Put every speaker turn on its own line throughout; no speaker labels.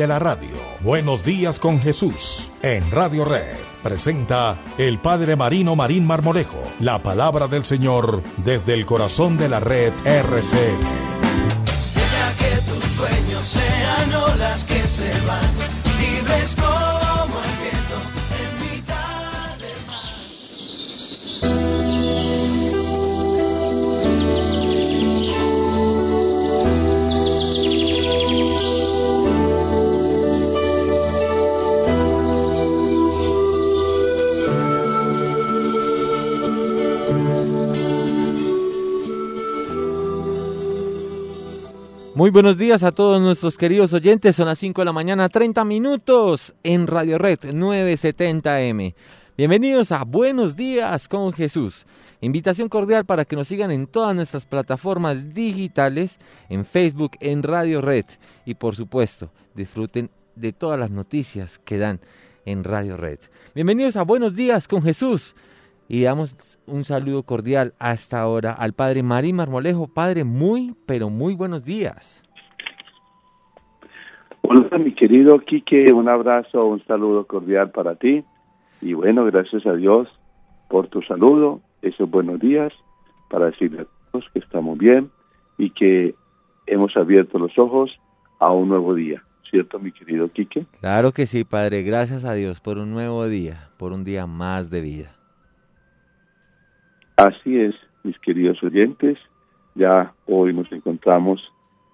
de la radio. Buenos días con Jesús en Radio Red. Presenta el Padre Marino Marín Marmolejo, la palabra del Señor desde el corazón de la red RCN.
Muy buenos días a todos nuestros queridos oyentes. Son las 5 de la mañana, 30 minutos en Radio Red 970M. Bienvenidos a Buenos Días con Jesús. Invitación cordial para que nos sigan en todas nuestras plataformas digitales, en Facebook, en Radio Red. Y por supuesto, disfruten de todas las noticias que dan en Radio Red. Bienvenidos a Buenos Días con Jesús. Y damos un saludo cordial hasta ahora al Padre Marín Marmolejo. Padre, muy, pero muy buenos días.
Hola, mi querido Quique, un abrazo, un saludo cordial para ti. Y bueno, gracias a Dios por tu saludo, esos buenos días, para decirle a todos que estamos bien y que hemos abierto los ojos a un nuevo día. ¿Cierto, mi querido Quique?
Claro que sí, Padre. Gracias a Dios por un nuevo día, por un día más de vida.
Así es, mis queridos oyentes, ya hoy nos encontramos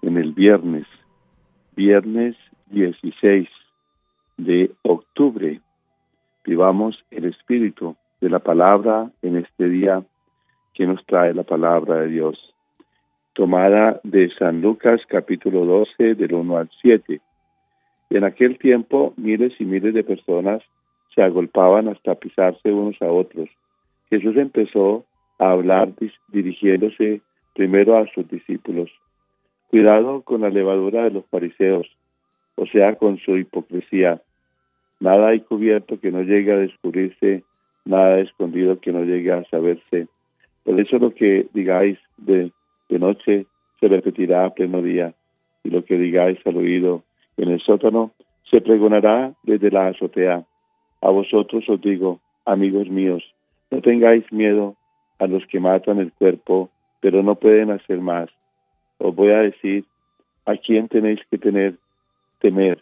en el viernes, viernes 16 de octubre. Vivamos el espíritu de la palabra en este día que nos trae la palabra de Dios, tomada de San Lucas capítulo 12 del 1 al 7. En aquel tiempo miles y miles de personas se agolpaban hasta pisarse unos a otros. Jesús empezó a hablar dirigiéndose primero a sus discípulos. Cuidado con la levadura de los fariseos, o sea, con su hipocresía. Nada hay cubierto que no llegue a descubrirse, nada escondido que no llegue a saberse. Por eso lo que digáis de, de noche se repetirá a pleno día, y lo que digáis al oído en el sótano se pregonará desde la azotea. A vosotros os digo, amigos míos, no tengáis miedo a los que matan el cuerpo, pero no pueden hacer más. Os voy a decir a quién tenéis que tener temer.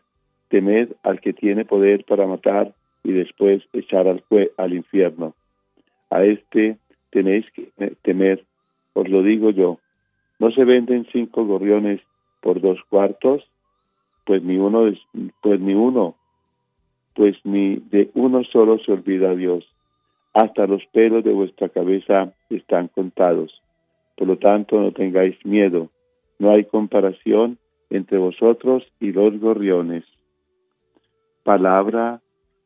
Temed al que tiene poder para matar y después echar al, al infierno. A este tenéis que temer, os lo digo yo. ¿No se venden cinco gorriones por dos cuartos? Pues ni uno, pues ni uno, pues ni de uno solo se olvida Dios hasta los pelos de vuestra cabeza están contados. Por lo tanto, no tengáis miedo, no hay comparación entre vosotros y los gorriones. Palabra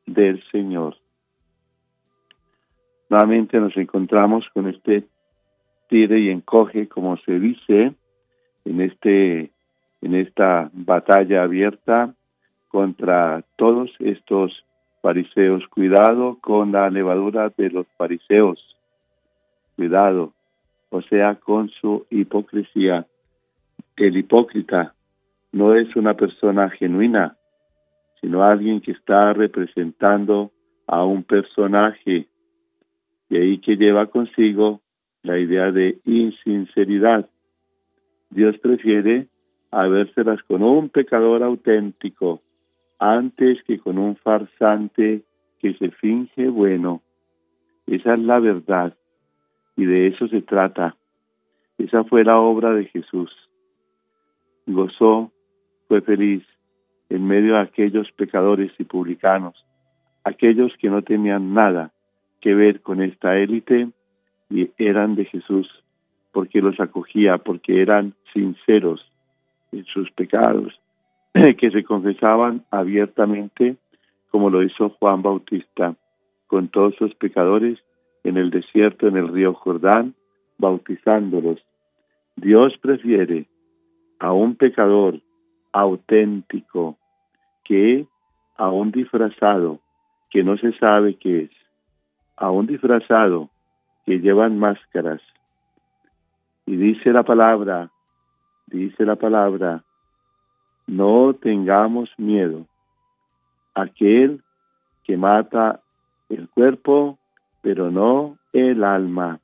del Señor. Nuevamente nos encontramos con este tire y encoge, como se dice, en este en esta batalla abierta contra todos estos fariseos, cuidado con la levadura de los fariseos, cuidado, o sea, con su hipocresía. El hipócrita no es una persona genuina, sino alguien que está representando a un personaje, y ahí que lleva consigo la idea de insinceridad. Dios prefiere habérselas con un pecador auténtico, antes que con un farsante que se finge bueno. Esa es la verdad y de eso se trata. Esa fue la obra de Jesús. Gozó, fue feliz en medio de aquellos pecadores y publicanos, aquellos que no tenían nada que ver con esta élite y eran de Jesús, porque los acogía, porque eran sinceros en sus pecados, que se confesaban abiertamente, como lo hizo Juan Bautista, con todos sus pecadores en el desierto, en el río Jordán, bautizándolos. Dios prefiere a un pecador auténtico que a un disfrazado que no se sabe qué es, a un disfrazado que llevan máscaras. Y dice la palabra, dice la palabra, no tengamos miedo. Aquel que mata el cuerpo, pero no el alma,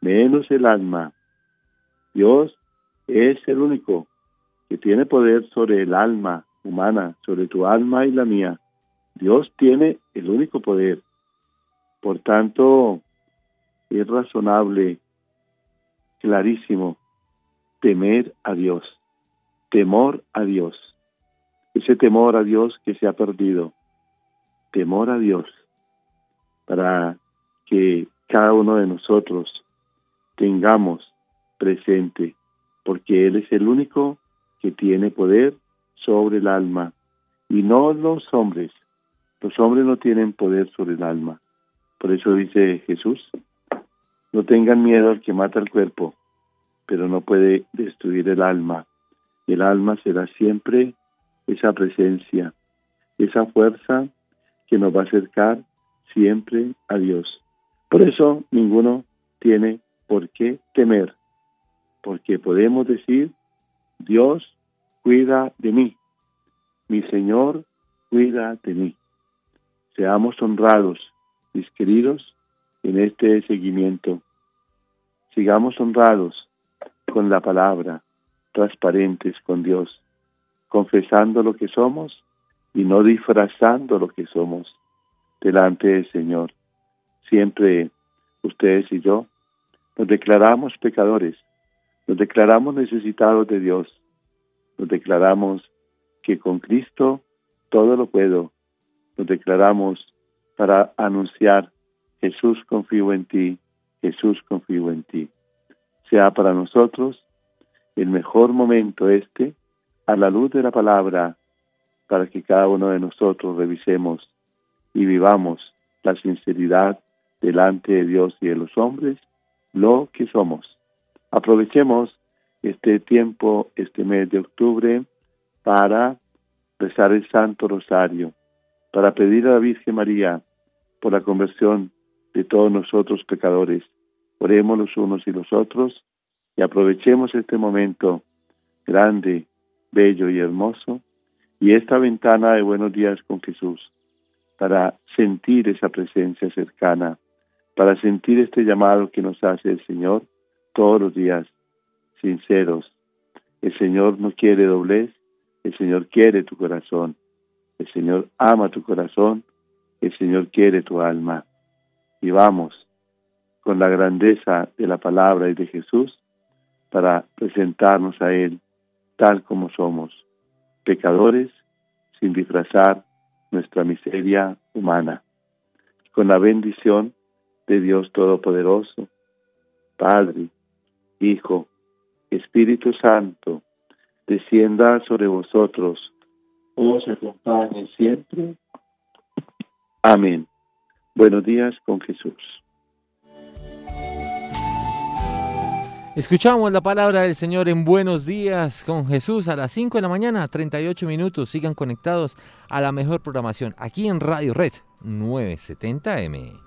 menos el alma. Dios es el único que tiene poder sobre el alma humana, sobre tu alma y la mía. Dios tiene el único poder. Por tanto, es razonable, clarísimo, temer a Dios, temor a Dios. Ese temor a Dios que se ha perdido, temor a Dios, para que cada uno de nosotros tengamos presente, porque Él es el único que tiene poder sobre el alma, y no los hombres. Los hombres no tienen poder sobre el alma. Por eso dice Jesús, no tengan miedo al que mata el cuerpo, pero no puede destruir el alma. El alma será siempre esa presencia, esa fuerza que nos va a acercar siempre a Dios. Por eso ninguno tiene por qué temer, porque podemos decir, Dios cuida de mí, mi Señor cuida de mí. Seamos honrados, mis queridos, en este seguimiento. Sigamos honrados con la palabra, transparentes con Dios, confesando lo que somos y no disfrazando lo que somos delante del Señor. Siempre ustedes y yo nos declaramos pecadores, nos declaramos necesitados de Dios, nos declaramos que con Cristo todo lo puedo, nos declaramos para anunciar Jesús confío en ti, Jesús confío en ti. Sea para nosotros el mejor momento este, a la luz de la palabra, para que cada uno de nosotros revisemos y vivamos la sinceridad delante de Dios y de los hombres, lo que somos. Aprovechemos este tiempo, este mes de octubre, para rezar el Santo Rosario, para pedir a la Virgen María por la conversión de todos nosotros pecadores. Oremos los unos y los otros y aprovechemos este momento grande, bello y hermoso y esta ventana de buenos días con Jesús para sentir esa presencia cercana, para sentir este llamado que nos hace el Señor todos los días, sinceros. El Señor no quiere doblez, el Señor quiere tu corazón, el Señor ama tu corazón, el Señor quiere tu alma. Y vamos con la grandeza de la palabra y de Jesús para presentarnos a Él tal como somos, pecadores sin disfrazar nuestra miseria humana. Con la bendición de Dios Todopoderoso, Padre, Hijo, Espíritu Santo, descienda sobre vosotros, os acompañe siempre. Amén. Buenos días con Jesús.
Escuchamos la palabra del Señor en Buenos Días con Jesús a las 5 de la mañana, 38 minutos. Sigan conectados a la mejor programación aquí en Radio Red 970M.